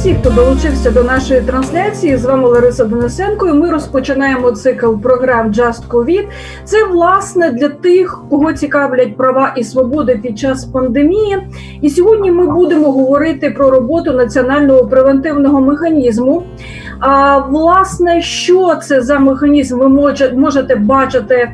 всіх, хто долучився до нашої трансляції. З вами Лариса Денисенко. і Ми розпочинаємо цикл програм Just COVID. Це власне для тих, кого цікавлять права і свободи під час пандемії. І сьогодні ми будемо говорити про роботу національного превентивного механізму. А власне, що це за механізм? Ви можете бачити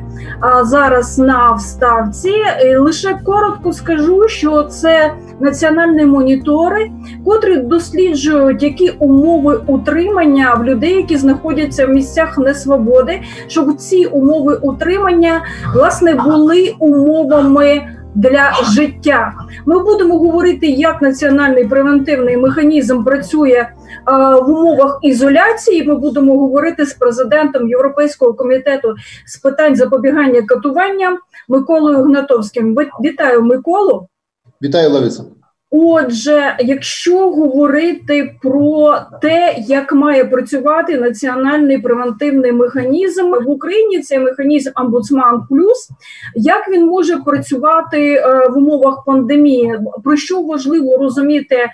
зараз на вставці. Лише коротко скажу, що це національні монітори, котрі досліджують які умови утримання в людей, які знаходяться в місцях несвободи, щоб ці умови утримання власне були умовами для життя. Ми будемо говорити, як національний превентивний механізм працює е, в умовах ізоляції. Ми будемо говорити з президентом Європейського комітету з питань запобігання катуванням Миколою Гнатовським. Вітаю Миколу. Вітаю Лариса. Отже, якщо говорити про те, як має працювати національний превентивний механізм в Україні, цей механізм Амбудсман Плюс, як він може працювати е, в умовах пандемії, про що важливо розуміти е,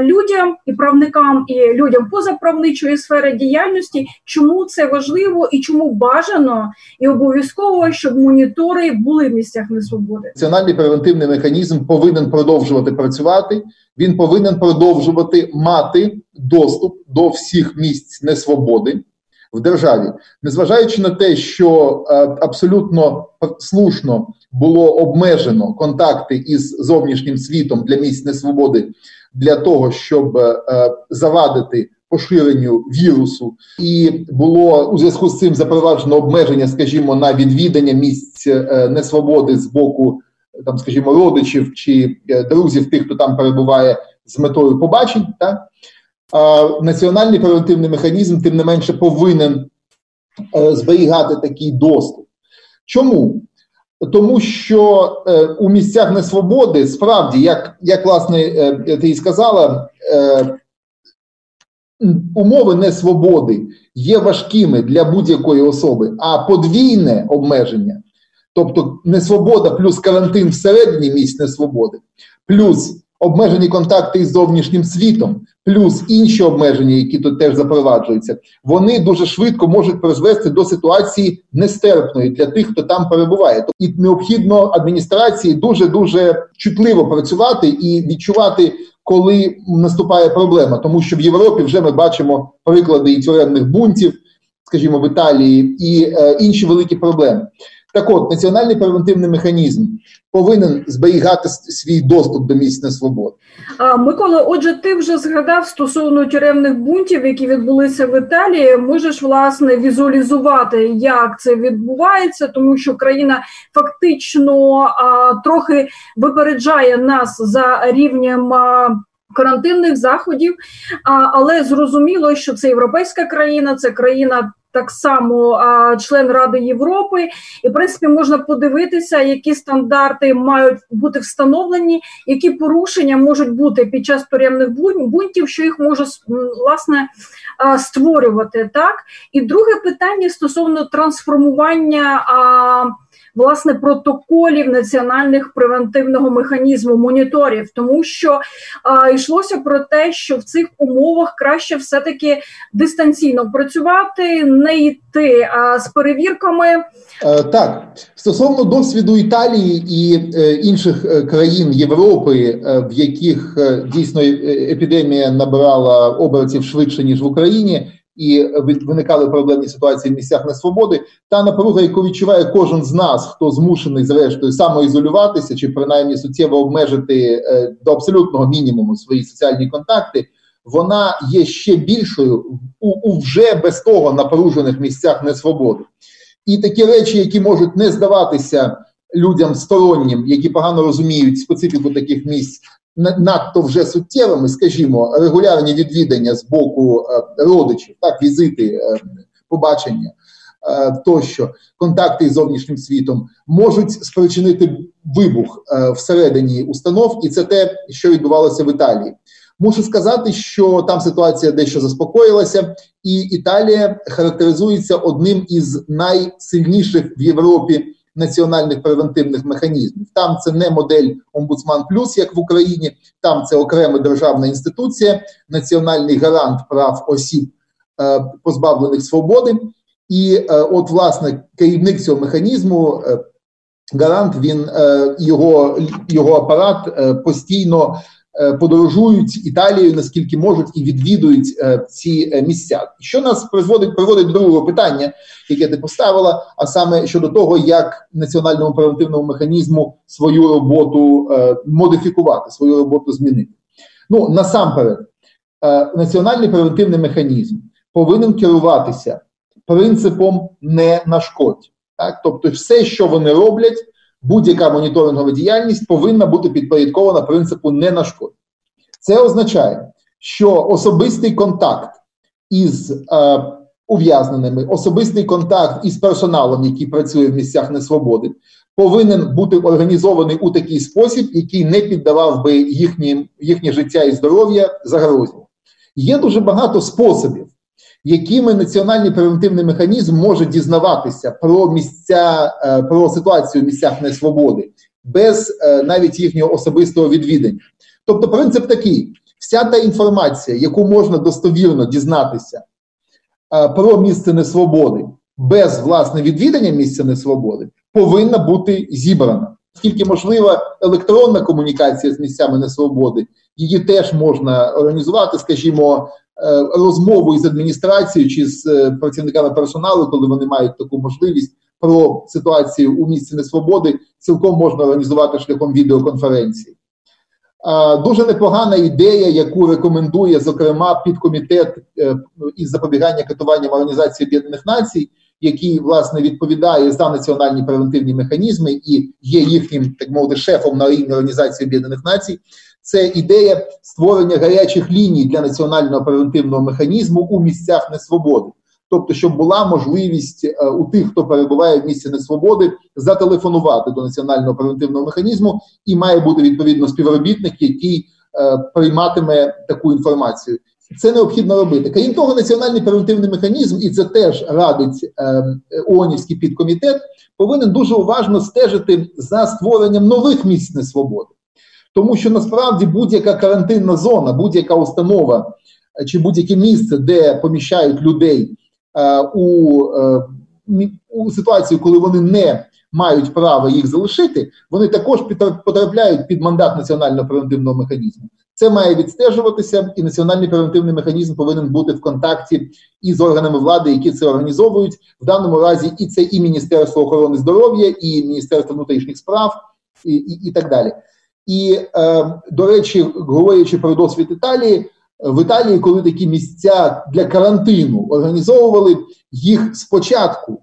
людям і правникам, і людям позаправничої сфери діяльності, чому це важливо і чому бажано і обов'язково, щоб монітори були в місцях несвободи? Національний превентивний механізм повинен продовжувати працювати працювати, він повинен продовжувати мати доступ до всіх місць несвободи в державі, незважаючи на те, що е, абсолютно слушно було обмежено контакти із зовнішнім світом для місць несвободи для того, щоб е, завадити. Поширенню вірусу, і було у зв'язку з цим запроваджено обмеження, скажімо, на відвідання місць е, несвободи з боку там, скажімо, родичів чи е, друзів тих, хто там перебуває з метою побачень, так? А національний превентивний механізм, тим не менше, повинен е, зберігати такий доступ. Чому? Тому що е, у місцях несвободи справді, як як власне е, ти і сказала, е, умови несвободи є важкими для будь-якої особи, а подвійне обмеження Тобто несвобода плюс карантин всередині місць несвободи, плюс обмежені контакти із зовнішнім світом, плюс інші обмеження, які тут теж запроваджуються, вони дуже швидко можуть призвести до ситуації нестерпної для тих, хто там перебуває. І необхідно адміністрації дуже дуже чутливо працювати і відчувати. Коли наступає проблема, тому що в Європі вже ми бачимо приклади і тюремних бунтів, скажімо, в Італії, і е, інші великі проблеми. Так от, національний превентивний механізм повинен зберігати свій доступ до місць несвободи. Микола, отже, ти вже згадав стосовно тюремних бунтів, які відбулися в Італії. Можеш власне візуалізувати, як це відбувається, тому що країна фактично а, трохи випереджає нас за рівнем. А, Карантинних заходів, а, але зрозуміло, що це європейська країна, це країна так само член Ради Європи, і в принципі можна подивитися, які стандарти мають бути встановлені, які порушення можуть бути під час тюремних бунтів, що їх може власне створювати. Так і друге питання стосовно трансформування. Власне протоколів національних превентивного механізму моніторів, тому що а, йшлося про те, що в цих умовах краще все таки дистанційно працювати, не йти а, з перевірками. Е, так стосовно досвіду Італії і е, інших е, країн Європи, е, в яких е, дійсно епідемія набирала обертів швидше ніж в Україні і виникали проблемні ситуації в місцях несвободи. Та напруга, яку відчуває кожен з нас, хто змушений зрештою самоізолюватися чи принаймні суттєво обмежити е, до абсолютного мінімуму свої соціальні контакти. Вона є ще більшою у, у вже без того напружених місцях несвободи. І такі речі, які можуть не здаватися людям стороннім, які погано розуміють специфіку таких місць, надто вже суттєвими, скажімо, регулярні відвідання з боку е, родичів, так, візити, е, побачення е, тощо, контакти з зовнішнім світом можуть спричинити вибух всередині установ, і це те, що відбувалося в Італії. Мушу сказати, що там ситуація дещо заспокоїлася, і Італія характеризується одним із найсильніших в Європі національних превентивних механізмів. Там це не модель омбудсман плюс, як в Україні, там це окрема державна інституція, національний гарант прав осіб, е, позбавлених свободи. І е, от, власне, керівник цього механізму, е, гарант, він його, його апарат постійно. Подорожують Італією, наскільки можуть, і відвідують ці місця. Що нас призводить приводить до другого питання, яке ти поставила, а саме щодо того, як національному превентивному механізму свою роботу модифікувати, свою роботу змінити. Ну насамперед, національний превентивний механізм повинен керуватися принципом не нашкодь. Так? Тобто, все, що вони роблять, будь-яка моніторингова діяльність повинна бути підпорядкована принципу не нашкодь. Це означає, що особистий контакт із е, ув'язненими, особистий контакт із персоналом, який працює в місцях несвободи, повинен бути організований у такий спосіб, який не піддавав би їхнє, їхнє життя і здоров'я загрозі. Є дуже багато способів якими національний превентивний механізм може дізнаватися про місця, е, про ситуацію в місцях несвободи без е, навіть їхнього особистого відвідання. Тобто, принцип такий: вся та інформація, яку можна достовірно дізнатися е, про місце несвободи без власне відвідання місця несвободи, повинна бути зібрана. Скільки можлива електронна комунікація з місцями несвободи, її теж можна організувати, скажімо, розмову із адміністрацією чи з е, працівниками персоналу, коли вони мають таку можливість про ситуацію у місці несвободи, цілком можна організувати шляхом відеоконференції. Дуже непогана ідея, яку рекомендує зокрема підкомітет е, із запобігання катуванням Організації Об'єднаних Націй, який власне відповідає за національні превентивні механізми і є їхнім так мовити шефом на рівні Організації Об'єднаних Націй це ідея створення гарячих ліній для національного превентивного механізму у місцях несвободи. Тобто, щоб була можливість е, у тих, хто перебуває в місці несвободи, зателефонувати до національного превентивного механізму, і має бути відповідно співробітник, який е, прийматиме таку інформацію. Це необхідно робити. Крім того, національний превентивний механізм, і це теж радить е, ООНівський підкомітет, повинен дуже уважно стежити за створенням нових місць несвободи. Тому що насправді будь-яка карантинна зона, будь-яка установа е, чи будь-яке місце, де поміщають людей е, у е, у ситуацію, коли вони не мають права їх залишити, вони також потрапляють під мандат національного превентивного механізму. Це має відстежуватися, і національний превентивний механізм повинен бути в контакті із органами влади, які це організовують в даному разі. І це і Міністерство охорони здоров'я, і Міністерство внутрішніх справ, і, і, і так далі. І, е, до речі, говорячи про досвід Італії, в Італії, коли такі місця для карантину організовували, їх спочатку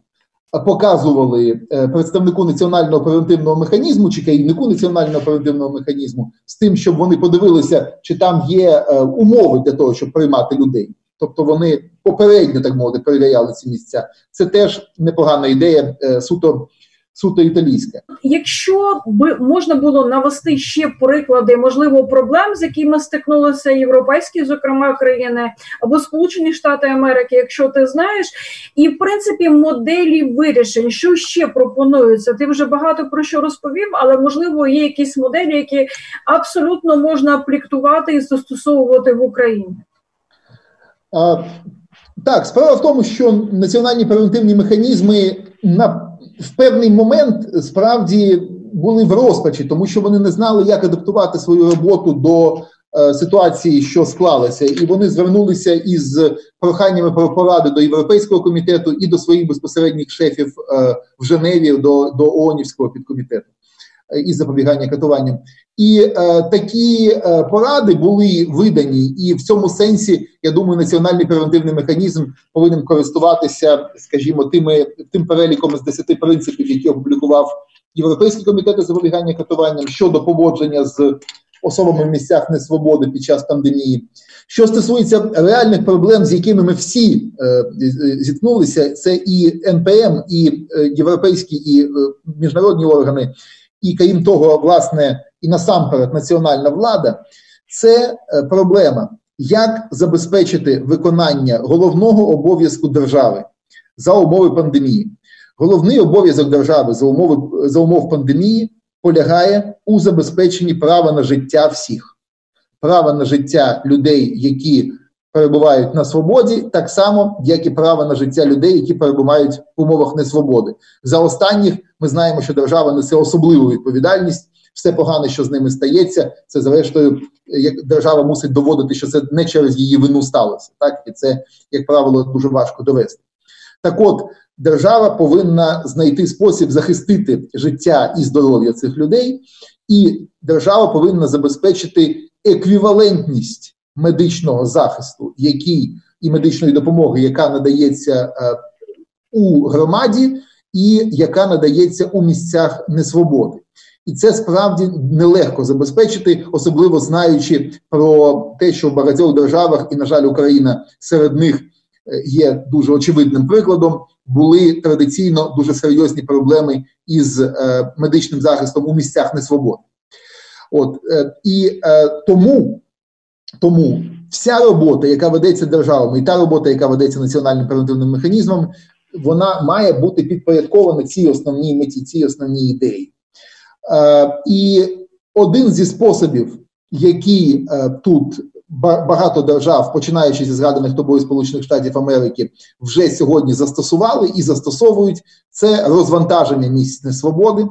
показували е, представнику національного превентивного механізму чи керівнику національного превентивного механізму з тим, щоб вони подивилися, чи там є е, умови для того, щоб приймати людей. Тобто вони попередньо так мовити перевіряли ці місця. Це теж непогана ідея суто суто італійське. Якщо би можна було навести ще приклади, можливо, проблем, з якими стикнулися європейські, зокрема країни або Сполучені Штати Америки, якщо ти знаєш, і в принципі моделі вирішень, що ще пропонуються. Ти вже багато про що розповів, але можливо є якісь моделі, які абсолютно можна апліктувати і застосовувати в Україні. А, Так, справа в тому, що національні превентивні механізми на в певний момент справді були в розпачі, тому що вони не знали, як адаптувати свою роботу до е, ситуації, що склалася, і вони звернулися із проханнями про поради до європейського комітету і до своїх безпосередніх шефів е, в Женеві до, до ООНівського підкомітету. Е, із запобігання катуванням, і е, такі е, поради були видані, і в цьому сенсі я думаю, національний превентивний механізм повинен користуватися, скажімо, тими тим переліком з 10 принципів, які опублікував Європейський комітет запобігання катуванням щодо поводження з особами в місцях несвободи під час пандемії. Що стосується реальних проблем, з якими ми всі е, зіткнулися, це і НПМ, і е, європейські і е, міжнародні органи і крім того, власне, і насамперед національна влада це е, проблема, як забезпечити виконання головного обов'язку держави за умови пандемії. Головний обов'язок держави за умови за умов пандемії полягає у забезпеченні права на життя всіх, права на життя людей, які перебувають на свободі, так само, як і право на життя людей, які перебувають в умовах несвободи. За останніх ми знаємо, що держава несе особливу відповідальність. Все погане, що з ними стається, це зрештою, як держава мусить доводити, що це не через її вину сталося, так і це, як правило, дуже важко довести. Так, от держава повинна знайти спосіб захистити життя і здоров'я цих людей, і держава повинна забезпечити еквівалентність медичного захисту, який і медичної допомоги, яка надається е, у громаді, і яка надається у місцях несвободи. І це справді нелегко забезпечити, особливо знаючи про те, що в багатьох державах, і, на жаль, Україна серед них е, є дуже очевидним прикладом, були традиційно дуже серйозні проблеми із е, медичним захистом у місцях несвободи. От е, і е, тому тому вся робота, яка ведеться державами, і та робота, яка ведеться національним превентивним механізмом, вона має бути підпорядкована цій основній меті, цій основній ідеї. Е, І один зі способів, який е, тут багато держав, починаючи зі згаданих тобою Сполучених Штатів Америки, вже сьогодні застосували і застосовують це розвантаження місць несвободи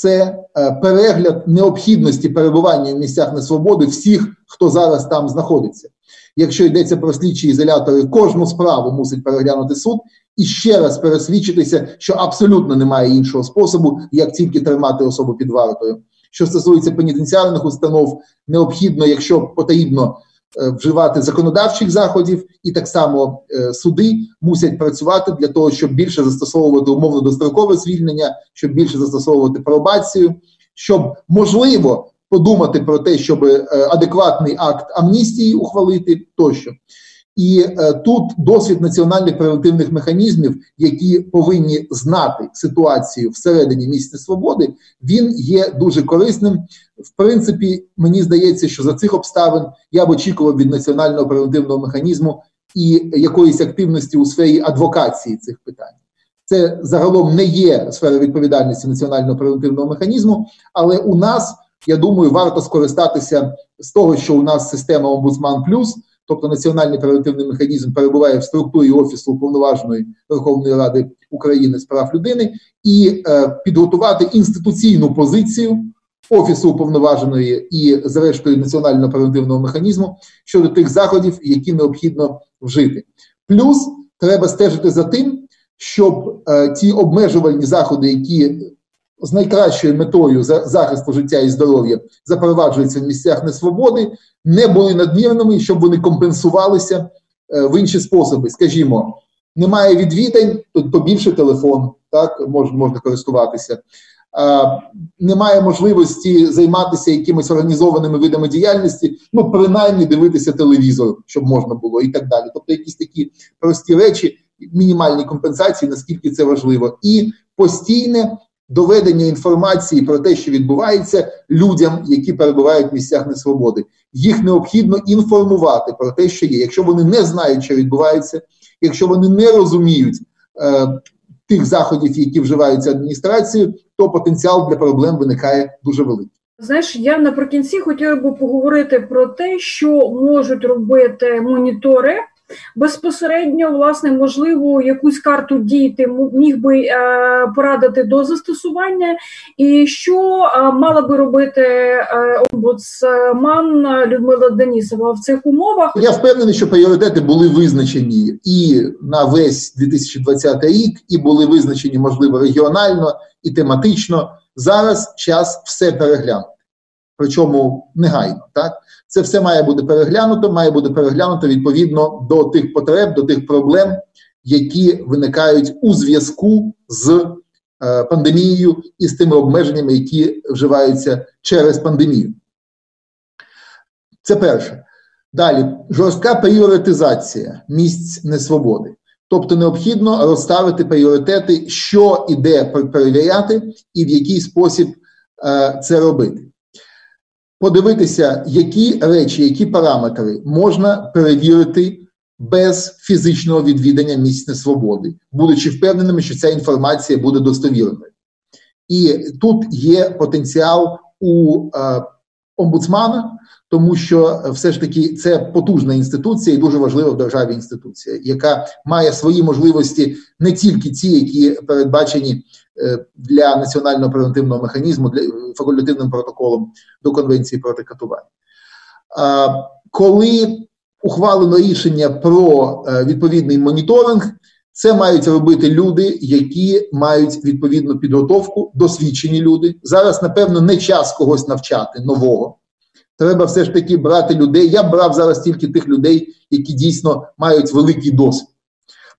це е, перегляд необхідності перебування в місцях несвободи всіх, хто зараз там знаходиться. Якщо йдеться про слідчі ізолятори, кожну справу мусить переглянути суд і ще раз пересвідчитися, що абсолютно немає іншого способу, як тільки тримати особу під вартою. Що стосується пенітенціарних установ, необхідно, якщо потрібно, вживати законодавчих заходів, і так само е, суди мусять працювати для того, щоб більше застосовувати умовно дострокове звільнення, щоб більше застосовувати пробацію, щоб можливо подумати про те, щоб е, адекватний акт амністії ухвалити тощо. І е, тут досвід національних превентивних механізмів, які повинні знати ситуацію всередині місця свободи, він є дуже корисним. В принципі, мені здається, що за цих обставин я б очікував від національного превентивного механізму і якоїсь активності у сфері адвокації цих питань. Це загалом не є сфера відповідальності національного превентивного механізму, але у нас я думаю, варто скористатися з того, що у нас система Омбудсман Плюс тобто національний превентивний механізм перебуває в структурі офісу уповноваженої Верховної Ради України з прав людини, і е, підготувати інституційну позицію офісу уповноваженої і, зрештою, національного превентивного механізму щодо тих заходів, які необхідно вжити. Плюс треба стежити за тим, щоб е, ті обмежувальні заходи, які з найкращою метою захисту життя і здоров'я запроваджуються в місцях несвободи, не були надмірними, щоб вони компенсувалися е, в інші способи. Скажімо, немає відвідань, то, більше телефон, так можна, можна користуватися. А, Немає можливості займатися якимись організованими видами діяльності, ну принаймні дивитися телевізор, щоб можна було, і так далі. Тобто, якісь такі прості речі, мінімальні компенсації, наскільки це важливо, і постійне доведення інформації про те, що відбувається людям, які перебувають в місцях несвободи. Їх необхідно інформувати про те, що є. Якщо вони не знають, що відбувається, якщо вони не розуміють е, тих заходів, які вживаються адміністрацією, то потенціал для проблем виникає дуже великий. Знаєш, я наприкінці хотіла би поговорити про те, що можуть робити монітори Безпосередньо, власне, можливо, якусь карту дій ти міг би е, порадити до застосування, і що е, мала би робити е, омбудсман Людмила Денісова в цих умовах? Я впевнений, що пріоритети були визначені і на весь 2020 рік, і були визначені, можливо, регіонально і тематично. Зараз час все переглянути, причому негайно так. Це все має бути переглянуто, має бути переглянуто відповідно до тих потреб, до тих проблем, які виникають у зв'язку з е, пандемією і з тими обмеженнями, які вживаються через пандемію. Це перше. Далі жорстка пріоритизація місць несвободи. Тобто необхідно розставити пріоритети, що іде перевіряти, і в який спосіб е, це робити подивитися, які речі, які параметри можна перевірити без фізичного відвідання місць несвободи, будучи впевненими, що ця інформація буде достовірною. І тут є потенціал у е, омбудсмана, тому що все ж таки це потужна інституція і дуже важлива в державі інституція, яка має свої можливості не тільки ті, які передбачені е, для національного превентивного механізму, для факультативним протоколом до конвенції проти катувань. Коли ухвалено рішення про е, відповідний моніторинг, це мають робити люди, які мають відповідну підготовку, досвідчені люди. Зараз, напевно, не час когось навчати нового. Треба все ж таки брати людей. Я брав зараз тільки тих людей, які дійсно мають великий досвід.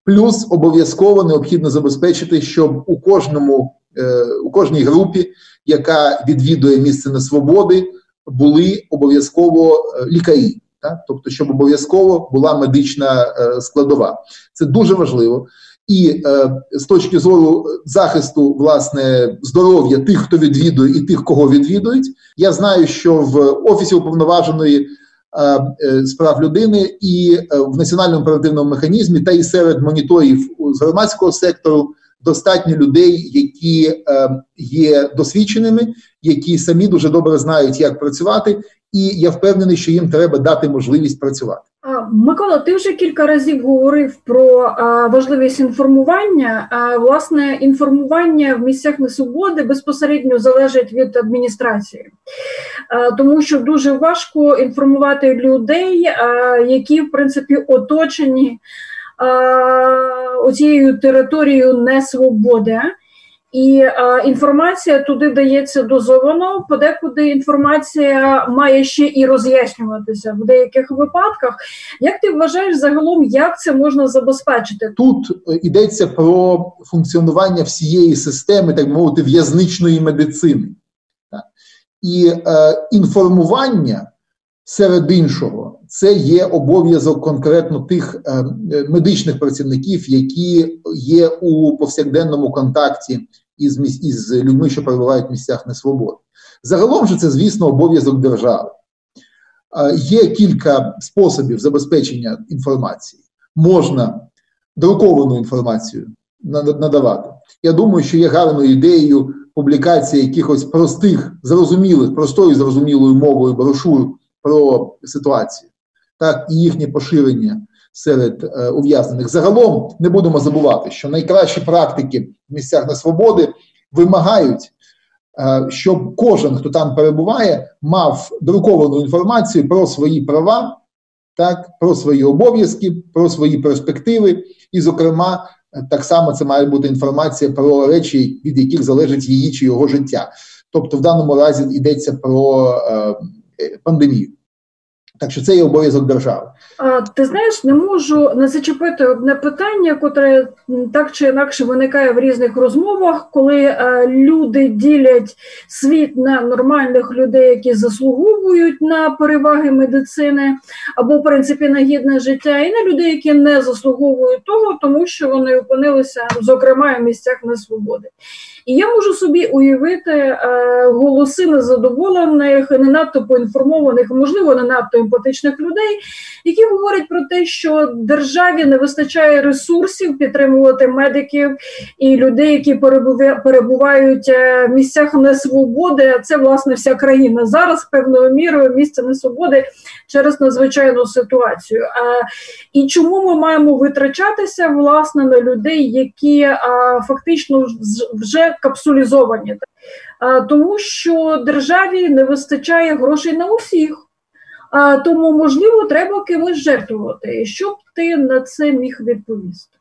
Плюс обов'язково необхідно забезпечити, щоб у кожному, е, у кожній групі, яка відвідує місце несвободи, були обов'язково е, лікарі, так? тобто, щоб обов'язково була медична е, складова. Це дуже важливо. І з точки зору захисту власне здоров'я тих, хто відвідує, і тих, кого відвідують, я знаю, що в офісі уповноваженої е, прав справ людини і е, в національному оперативному механізмі, та і серед моніторів з громадського сектору достатньо людей, які е, є досвідченими, які самі дуже добре знають, як працювати, і я впевнений, що їм треба дати можливість працювати. Микола, ти вже кілька разів говорив про важливість інформування. Власне інформування в місцях несвободи безпосередньо залежить від адміністрації, тому що дуже важко інформувати людей, які в принципі оточені оцією територією несвободи. І е, інформація туди дається дозовано. Подекуди інформація має ще і роз'яснюватися в деяких випадках. Як ти вважаєш загалом, як це можна забезпечити? Тут е, йдеться про функціонування всієї системи, так мовити, в'язничної медицини. Так? І е, інформування серед іншого це є обов'язок конкретно тих е, медичних працівників, які є у повсякденному контакті із із людьми, що перебувають в місцях несвободи. Загалом же це, звісно, обов'язок держави. Є кілька способів забезпечення інформації. Можна друковану інформацію надавати. Я думаю, що є гарною ідеєю публікація якихось простих, зрозумілих, простою зрозумілою мовою брошур про ситуацію, так і їхнє поширення серед е, ув'язнених. Загалом не будемо забувати, що найкращі практики в місцях несвободи вимагають, е, щоб кожен, хто там перебуває, мав друковану інформацію про свої права, так, про свої обов'язки, про свої перспективи, і, зокрема, так само це має бути інформація про речі, від яких залежить її чи його життя. Тобто, в даному разі йдеться про е, пандемію. Так що це є обов'язок держави. А, Ти знаєш, не можу не зачепити одне питання, котре так чи інакше виникає в різних розмовах, коли а, люди ділять світ на нормальних людей, які заслуговують на переваги медицини, або в принципі на гідне життя, і на людей, які не заслуговують того, тому що вони опинилися зокрема в місцях несвободи. І я можу собі уявити е, голоси незадоволених, не надто поінформованих, можливо, не надто емпатичних людей, які говорять про те, що державі не вистачає ресурсів підтримувати медиків і людей, які перебувають е, в місцях несвободи. Це власне вся країна зараз певною мірою місце несвободи через надзвичайну ситуацію. А, І чому ми маємо витрачатися власне на людей, які а, фактично вже капсулізовані, тому що державі не вистачає грошей на усіх. Тому, можливо, треба кимось жертвувати. Що б ти на це міг відповісти?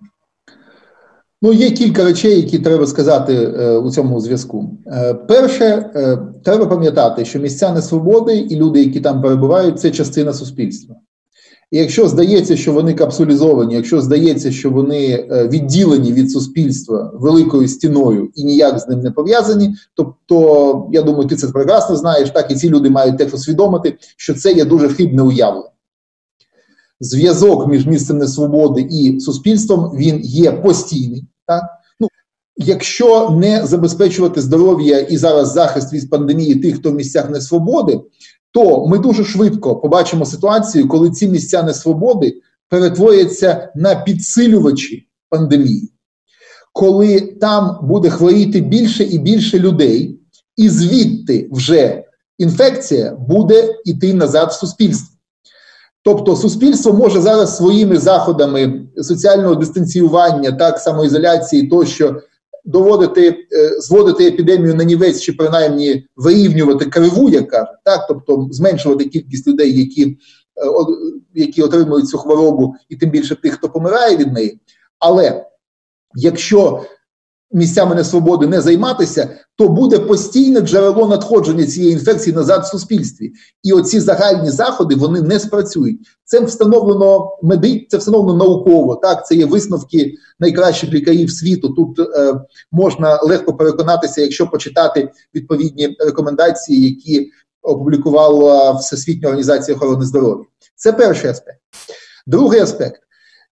Ну, є кілька речей, які треба сказати е, у цьому зв'язку. Е, перше, е, треба пам'ятати, що місця несвободи і люди, які там перебувають, це частина суспільства. І якщо здається, що вони капсулізовані, якщо здається, що вони е, відділені від суспільства великою стіною і ніяк з ним не пов'язані, то, то я думаю, ти це прекрасно знаєш, так і ці люди мають теж усвідомити, що це є дуже хибне уявлення. Зв'язок між місцем несвободи і суспільством він є постійний. Так? Ну, Якщо не забезпечувати здоров'я і зараз захист від пандемії тих, хто в місцях несвободи, то ми дуже швидко побачимо ситуацію, коли ці місця несвободи перетворяться на підсилювачі пандемії, коли там буде хворіти більше і більше людей, і звідти вже інфекція буде йти назад в суспільство. Тобто суспільство може зараз своїми заходами соціального дистанціювання, так самоізоляції, тощо доводити, е, зводити епідемію на нівець чи принаймні вирівнювати криву, як кажуть, так, тобто зменшувати кількість людей, які, е, які отримують цю хворобу, і тим більше тих, хто помирає від неї. Але якщо місцями несвободи не займатися, то буде постійне джерело надходження цієї інфекції назад в суспільстві. І оці загальні заходи вони не спрацюють. Це встановлено меди, це встановлено науково. Так, це є висновки найкращих лікарів світу. Тут е, можна легко переконатися, якщо почитати відповідні рекомендації, які опублікувала Всесвітня організація охорони здоров'я. Це перший аспект. Другий аспект.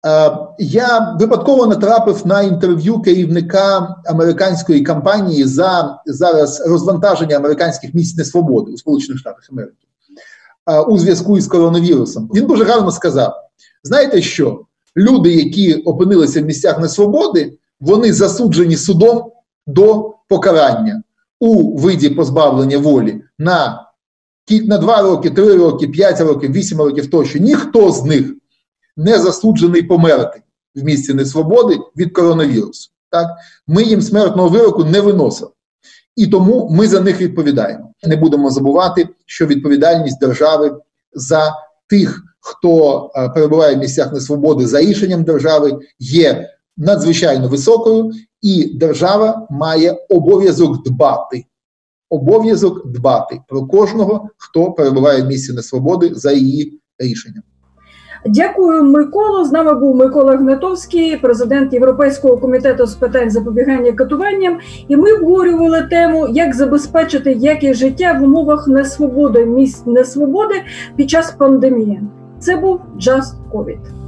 Е, я випадково натрапив на інтерв'ю керівника американської кампанії за зараз розвантаження американських місць несвободи у Сполучених Штатах Америки е, у зв'язку із коронавірусом. Він дуже гарно сказав: знаєте що? Люди, які опинилися в місцях несвободи, вони засуджені судом до покарання у виді позбавлення волі на на 2 роки, 3 роки, 5 років, 8 років тощо. Ніхто з них не засуджений померти в місці несвободи від коронавірусу. Так? Ми їм смертного вироку не виносили. І тому ми за них відповідаємо. Не будемо забувати, що відповідальність держави за тих, хто е, перебуває в місцях несвободи за рішенням держави, є надзвичайно високою, і держава має обов'язок дбати. Обов'язок дбати про кожного, хто перебуває в місці несвободи за її рішенням. Дякую, Миколо. З нами був Микола Гнатовський, президент Європейського комітету з питань запобігання катуванням. І ми обговорювали тему, як забезпечити якість життя в умовах несвободи, місць несвободи під час пандемії. Це був Just COVID.